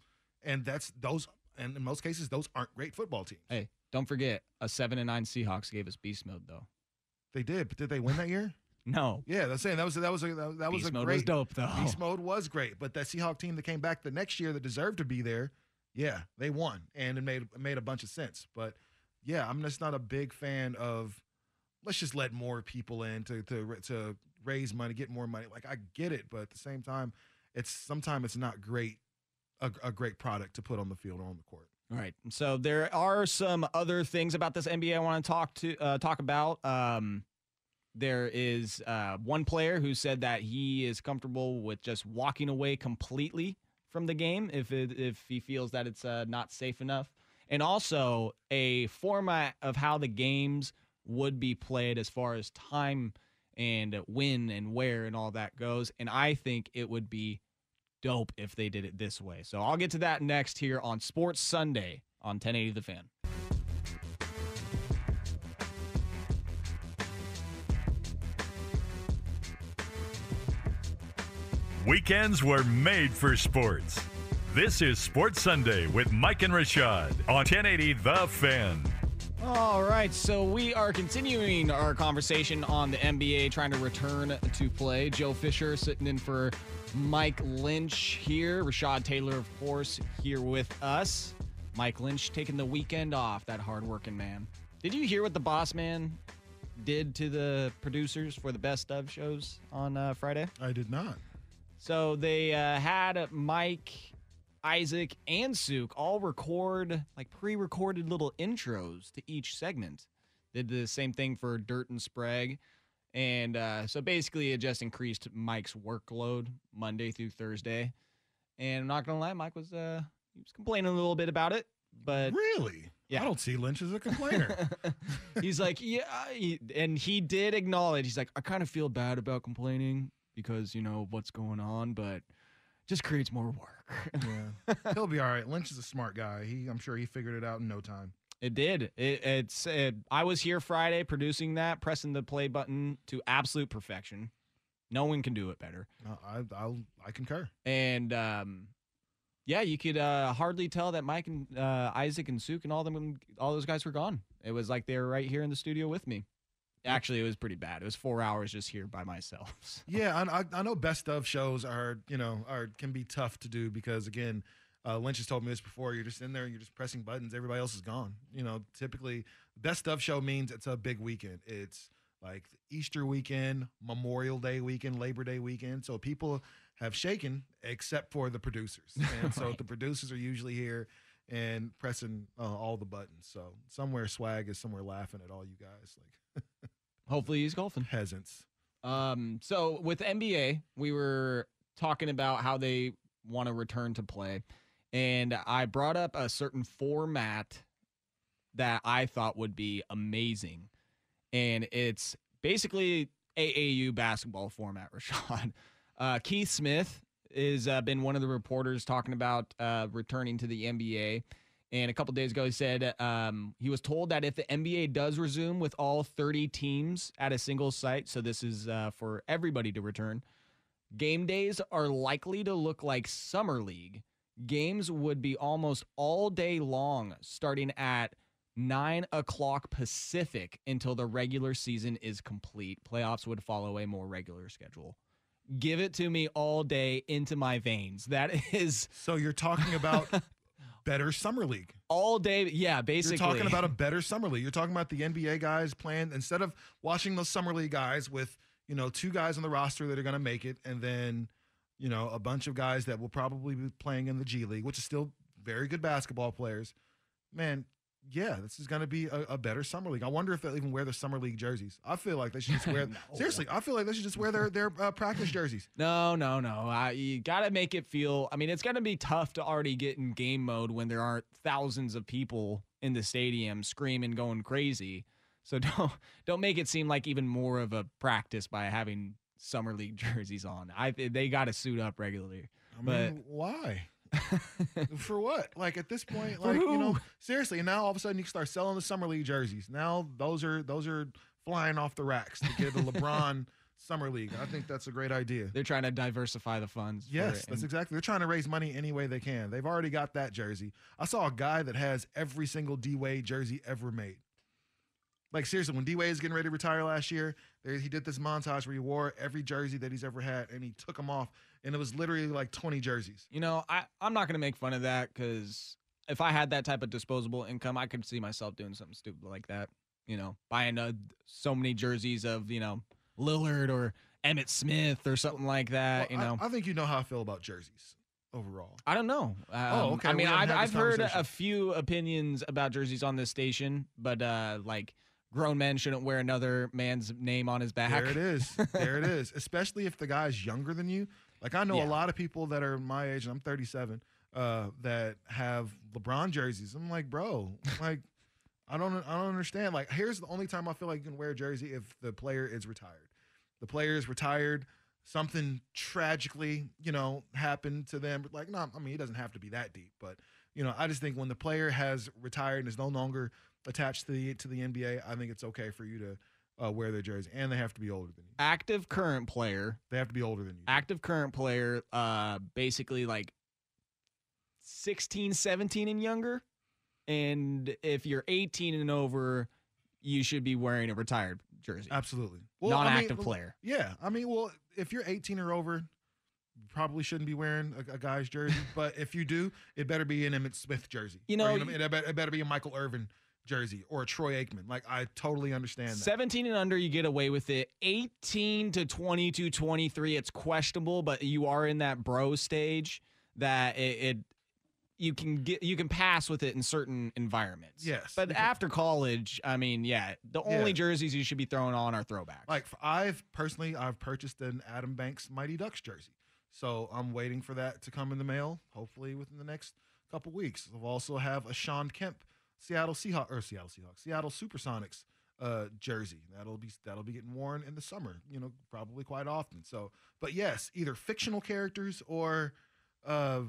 and that's those. And in most cases, those aren't great football teams. Hey, don't forget a seven and nine Seahawks gave us beast mode though. They did, but did they win that year? No, Yeah, that's saying that was that was a that, that was beast a mode great was dope though. Beast mode was great, but that Seahawk team that came back the next year that deserved to be there, yeah, they won, and it made it made a bunch of sense. But yeah, I'm just not a big fan of. Let's just let more people in to to to raise money, get more money. Like I get it, but at the same time, it's sometimes it's not great, a, a great product to put on the field or on the court. All right. So there are some other things about this NBA I want to talk to uh, talk about. Um, there is uh, one player who said that he is comfortable with just walking away completely from the game if it, if he feels that it's uh, not safe enough, and also a format of how the games would be played as far as time and when and where and all that goes. And I think it would be dope if they did it this way. So I'll get to that next here on Sports Sunday on 1080 The Fan. Weekends were made for sports. This is Sports Sunday with Mike and Rashad on 1080 The Fan. All right, so we are continuing our conversation on the NBA trying to return to play. Joe Fisher sitting in for Mike Lynch here. Rashad Taylor, of course, here with us. Mike Lynch taking the weekend off, that hardworking man. Did you hear what the boss man did to the producers for the best of shows on uh, Friday? I did not. So they uh, had Mike, Isaac, and Suk all record like pre-recorded little intros to each segment. Did the same thing for Dirt and Sprague, and uh, so basically it just increased Mike's workload Monday through Thursday. And I'm not gonna lie, Mike was uh, he was complaining a little bit about it, but Really? Yeah. I don't see Lynch as a complainer. he's like, yeah, and he did acknowledge. He's like, I kind of feel bad about complaining because you know what's going on, but just creates more work. yeah, he'll be all right. Lynch is a smart guy. He, I'm sure he figured it out in no time. It did. It, it's. It, I was here Friday producing that, pressing the play button to absolute perfection. No one can do it better. Uh, I, I'll, I concur. And um, yeah, you could uh, hardly tell that Mike and uh, Isaac and Suk and all them, all those guys were gone. It was like they were right here in the studio with me. Actually, it was pretty bad. It was four hours just here by myself. So- Yeah, I, I, I know best of shows are you know are can be tough to do because again, uh, Lynch has told me this before. You're just in there, you're just pressing buttons. Everybody else is gone. You know, typically best of show means it's a big weekend. It's like Easter weekend, Memorial Day weekend, Labor Day weekend. So people have shaken except for the producers. And so Right. the producers are usually here and pressing uh, all the buttons. So somewhere swag is somewhere laughing at all you guys like Hopefully he's golfing. peasants. Um, so with NBA, we were talking about how they want to return to play, and I brought up a certain format that I thought would be amazing, and it's basically AAU basketball format. Rashad, uh, Keith Smith has uh, been one of the reporters talking about uh, returning to the NBA. And a couple days ago, he said um, he was told that if the NBA does resume with all 30 teams at a single site, so this is uh, for everybody to return, game days are likely to look like Summer League. Games would be almost all day long, starting at 9 o'clock Pacific until the regular season is complete. Playoffs would follow a more regular schedule. Give it to me all day into my veins. That is So you're talking about better summer league. all day. Yeah, basically. You're talking about a better summer league. You're talking about the NBA guys playing instead of watching those summer league guys with you know two guys on the roster that are going to make it, and then you know a bunch of guys that will probably be playing in the G League, which is still very good basketball players. Man, yeah, this is going to be a, a better summer league. I wonder if they'll even wear the summer league jerseys. I feel like they should just wear. Seriously, I feel like they should just wear their their uh, practice jerseys. No, no, no. I, you got to make it feel. I mean, it's going to be tough to already get in game mode when there aren't thousands of people in the stadium screaming, going crazy. So don't don't make it seem like even more of a practice by having summer league jerseys on. I they got to suit up regularly. I But- mean, why? For what? Like at this point, like you know, seriously. And now all of a sudden you start selling the summer league jerseys. Now those are those are flying off the racks to get the LeBron summer league. I think that's a great idea. They're trying to diversify the funds. Yes, that's exactly. They're trying to raise money any way they can. They've already got that jersey. I saw a guy that has every single D Wade jersey ever made. Like seriously, when D Wade was getting ready to retire last year, there, he did this montage where he wore every jersey that he's ever had, and he took them off, and it was literally like twenty jerseys. You know, I I'm not going to make fun of that because if I had that type of disposable income, I could see myself doing something stupid like that. You know, buying uh, so many jerseys of you know Lillard or Emmitt Smith or something like that. Well, you know, I, I think you know how I feel about jerseys overall. I don't know. Um, Oh, okay, I mean, I've, I've heard a few opinions about jerseys on this station, but uh, like grown men shouldn't wear another man's name on his back. There it is. There it is. Especially if the guy's younger than you. Like I know Yeah. a lot of people that are my age, and I'm 37, uh, that have LeBron jerseys. I'm like, bro, like I don't I don't understand. Like here's the only time I feel like you can wear a jersey if the player is retired. The player is retired. Something tragically, you know, happened to them. Like, no, I mean, it doesn't have to be that deep, but you know, I just think when the player has retired and is no longer attached to the to the NBA, I think it's okay for you to uh, wear their jersey, and they have to be older than you. Active current player They have to be older than you. active current player uh basically like 16 17 and younger and if you're 18 and over you should be wearing a retired jersey Absolutely. non-active I mean, player Yeah, I mean, well, if you're 18 or over, you probably shouldn't be wearing a, a guy's jersey. but if you do, it better be an Emmitt Smith jersey. You know, what I mean? it, better, it better be a Michael Irvin jersey or a Troy Aikman. Like I totally understand that. 17 and under you get away with it 18 to 22 23 it's questionable but you are in that bro stage that it, it you can get you can pass with it in certain environments Yes, but can- after college i mean yeah the only Yeah. jerseys you should be throwing on are throwbacks Like I've personally, I've purchased an Adam Banks Mighty Ducks jersey, so I'm waiting for that to come in the mail. Hopefully within the next couple weeks. I've also have a Shawn Kemp Seattle Seahawks or Seattle Seahawks Seattle SuperSonics uh, jersey that'll be that'll be getting worn in the summer. You know, probably quite often. So, but yes, either fictional characters or uh,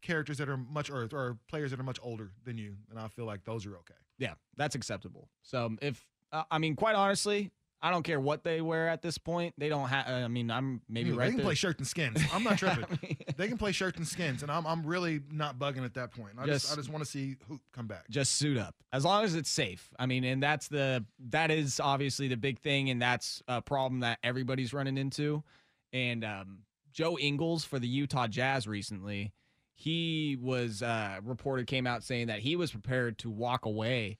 characters that are much or, or players that are much older than you, and I feel like those are okay. Yeah, that's acceptable. So if uh, I mean, quite honestly, I don't care what they wear at this point. They don't have. I mean, I'm maybe right they can there. play shirts and skins. I'm not tripping. I mean, they can play shirts and skins, and I'm I'm really not bugging at that point. I just, Just- I just want to see Hoop come back. just suit up as long as it's safe. I mean, and that's the that is obviously the big thing, and that's a problem that everybody's running into. And um, Joe Ingles for the Utah Jazz recently, he was uh, reported came out saying that he was prepared to walk away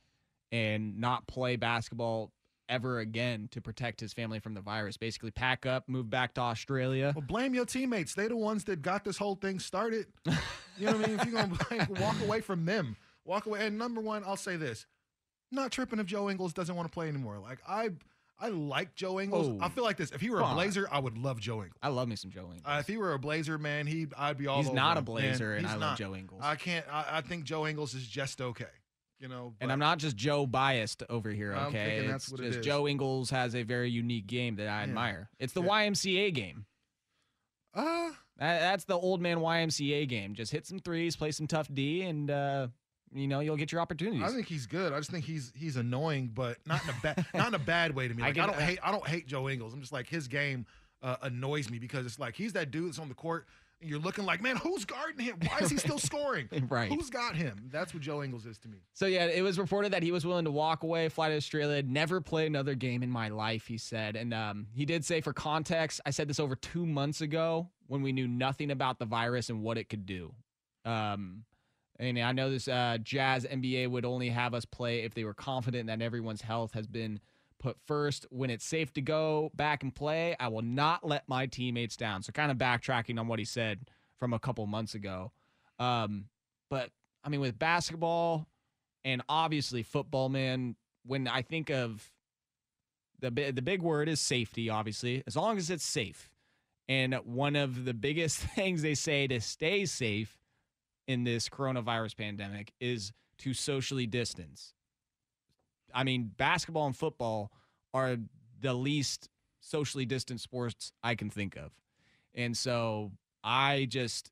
and not play basketball ever again to protect his family from the virus. Basically, pack up, move back to Australia. Well, blame your teammates. They're the ones that got this whole thing started. You know what I mean? If you're gonna blame, walk away from them, walk away. And number one, I'll say this: not tripping if Joe Ingles doesn't want to play anymore. Like I, I like Joe Ingles. Oh, I feel like this: if he were a on. Blazer, I would love Joe Ingles. I love me some Joe Ingles. Uh, if he were a Blazer, man, he I'd be all. He's not a. Blazer, Man, and I love. Joe Ingles. I can't. I, I think Joe Ingles is just okay. You know, and I'm not just Joe biased over here, I'm okay? thinking that's It's what it just is. Joe Ingles has a very unique game that I admire. It's the YMCA game. Uh, That- that's the old man YMCA game. Just hit some threes, play some tough D, and uh, you know you'll get your opportunities. I think he's good. I just think he's he's annoying, but not in a bad not in a bad way to me. I Like, I, get- don't hate I don't hate Joe Ingles. I'm just like his game uh, annoys me because it's like he's that dude that's on the court and you're looking like, man, who's guarding him? Why is he still scoring? Right. Who's got him? That's what Joe Ingles is to me. So yeah, it was reported that he was willing to walk away, fly to Australia, never play another game in my life. He said, and um, he did say, for context, I said this over two months ago when we knew nothing about the virus and what it could do. Um, and I know this uh, Jazz NBA would only have us play if they were confident that everyone's health has been put first. When it's safe to go back and play, I will not let my teammates down. So kind of backtracking on what he said from a couple months ago. Um, but I mean, with basketball and obviously football, man, when I think of the the big word is safety, obviously, as long as it's safe. And one of the biggest things they say to stay safe in this coronavirus pandemic is to socially distance. I mean, basketball and football are the least socially distant sports I can think of. And so I just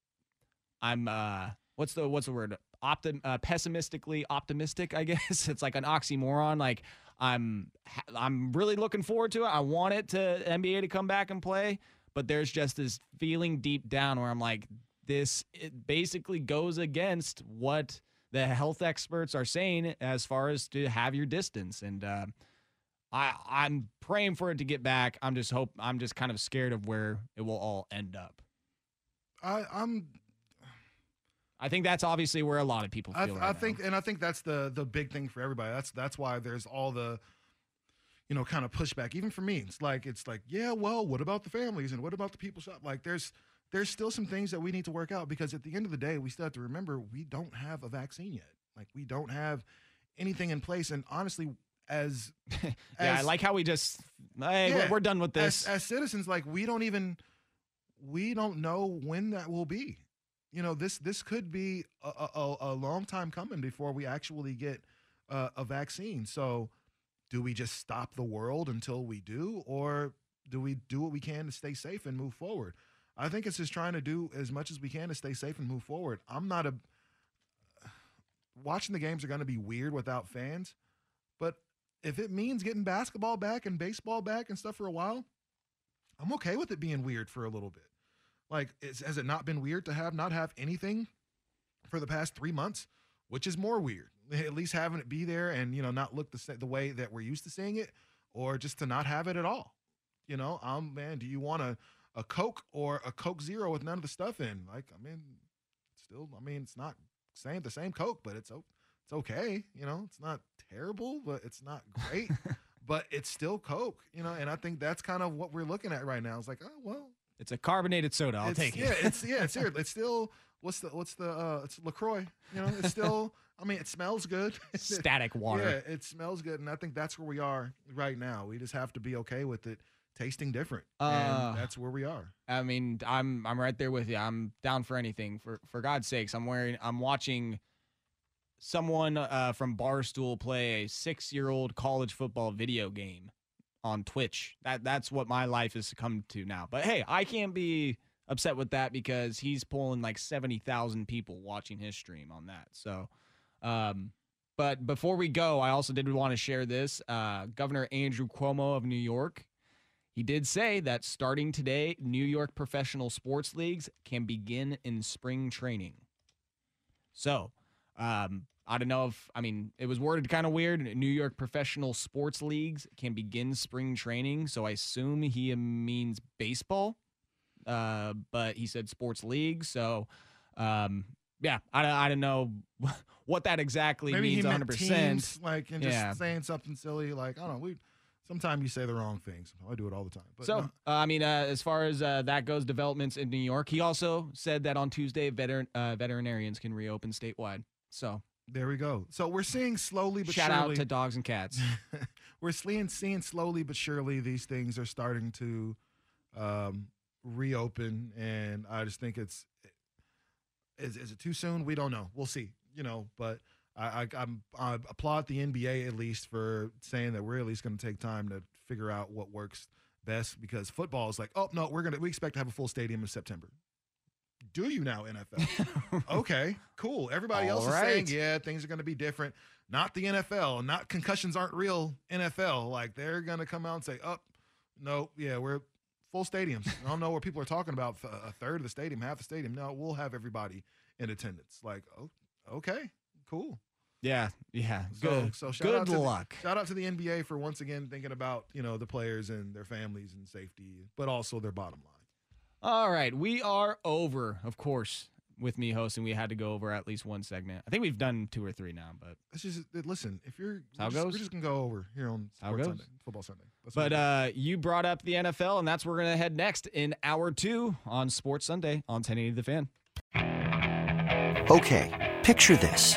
I'm uh what's the what's the word? Optim uh, pessimistically optimistic, I guess. It's like an oxymoron. Like I'm I'm really looking forward to it. I want it to NBA to come back and play, but there's just this feeling deep down where I'm like this it basically goes against what the health experts are saying as far as to have your distance and uh I I'm praying for it to get back. I'm just hope I'm just kind of scared of where it will all end up. I, I'm I think that's obviously where a lot of people feel. I right now. think, and I think that's the the big thing for everybody. That's that's why there's all the, you know, kind of pushback. Even for me, it's like it's like, yeah, well, what about the families and what about the people shop? Like, there's there's still some things that we need to work out because at the end of the day, we still have to remember we don't have a vaccine yet. Like, we don't have anything in place. And honestly, as yeah, I like how we just hey, we're- Yeah, we're done with this. As, as citizens, like we don't even we don't know when that will be. You know, this this could be a, a, a long time coming before we actually get uh, a vaccine. So, do we just stop the world until we do, or do we do what we can to stay safe and move forward? I think it's just trying to do as much as we can to stay safe and move forward. I'm not a watching the games are going to be weird without fans, but if it means getting basketball back and baseball back and stuff for a while, I'm okay with it being weird for a little bit. Like, has it not been weird to have not have anything for the past three months, which is more weird? At least having it be there and you know not look the the way that we're used to seeing it, or just to not have it at all. You know, um, man, do you want a a Coke or a Coke Zero with none of the stuff in? Like, I mean, still, I mean, it's not saying the same Coke, but it's it's okay. You know, it's not terrible, but it's not great. but it's still Coke. You know, and I think that's kind of what we're looking at right now. It's like, oh well, it's a carbonated soda. I'll take it. yeah, it's yeah, it's here. It's still what's the what's the uh it's Lacroix. You know, it's still. I mean, it smells good. Static water. Yeah, it smells good, and I think that's where we are right now. We just have to be okay with it tasting different, Uh, and that's where we are. I mean, I'm I'm right there with you. I'm down for anything. For for God's sakes, I'm wearing. I'm watching someone uh, from Barstool play a six year old college football video game on Twitch. That that's what my life has come to now. But hey, I can't be upset with that because he's pulling like seventy thousand people watching his stream on that. So. Um, but before we go, I also did want to share this. Uh, Governor Andrew Cuomo of New York he did say that starting today, New York professional sports leagues can begin in spring training. So, um, I don't know if, I mean, it was worded kind of weird. New York professional sports leagues can begin spring training. So I assume he means baseball, uh, but he said sports league. So, um, yeah, I, don't- I don't know what that exactly Maybe means he 100%. meant teams, like and just Yeah. saying something silly, like I don't know. We sometimes you say the wrong things. I do it all the time. But so, no. uh, I mean, uh, as far as uh, that goes, developments in New York. He also said that on Tuesday, veteran uh, veterinarians can reopen statewide. So there we go. So we're seeing slowly but surely shout surely. out to dogs and cats. we're seeing seeing slowly but surely these things are starting to um, reopen, and I just think it's is is it too soon? We don't know. We'll see. You know, but I, I I'm I applaud the NBA at least for saying that we're at least going to take time to figure out what works best because football is like, oh no, we're gonna we expect to have a full stadium in September. Do you now, NFL? okay, cool. Everybody else All is saying, yeah, things are going to be different. Not the NFL. Not concussions aren't real. NFL. Like they're going to come out and say, oh, no, yeah, we're full stadiums. I don't know what people are talking about. A third of the stadium, half the stadium. No, we'll have everybody in attendance. Like, oh, okay, cool. Yeah, yeah. So, Good. so shout out Good to luck. The, shout out to the NBA for once again thinking about you know the players and their families and safety, but also their bottom line. All right, we are over, of course, with me hosting. We had to go over at least one segment. I think we've done two or three now, but It's just listen. If you're How we're it just, goes? we're just gonna go over here on How Sports goes? Sunday, Football Sunday. That's but uh, you brought up the NFL, and that's where we're gonna head next in hour two on Sports Sunday on 1080 The Fan. Okay, picture this.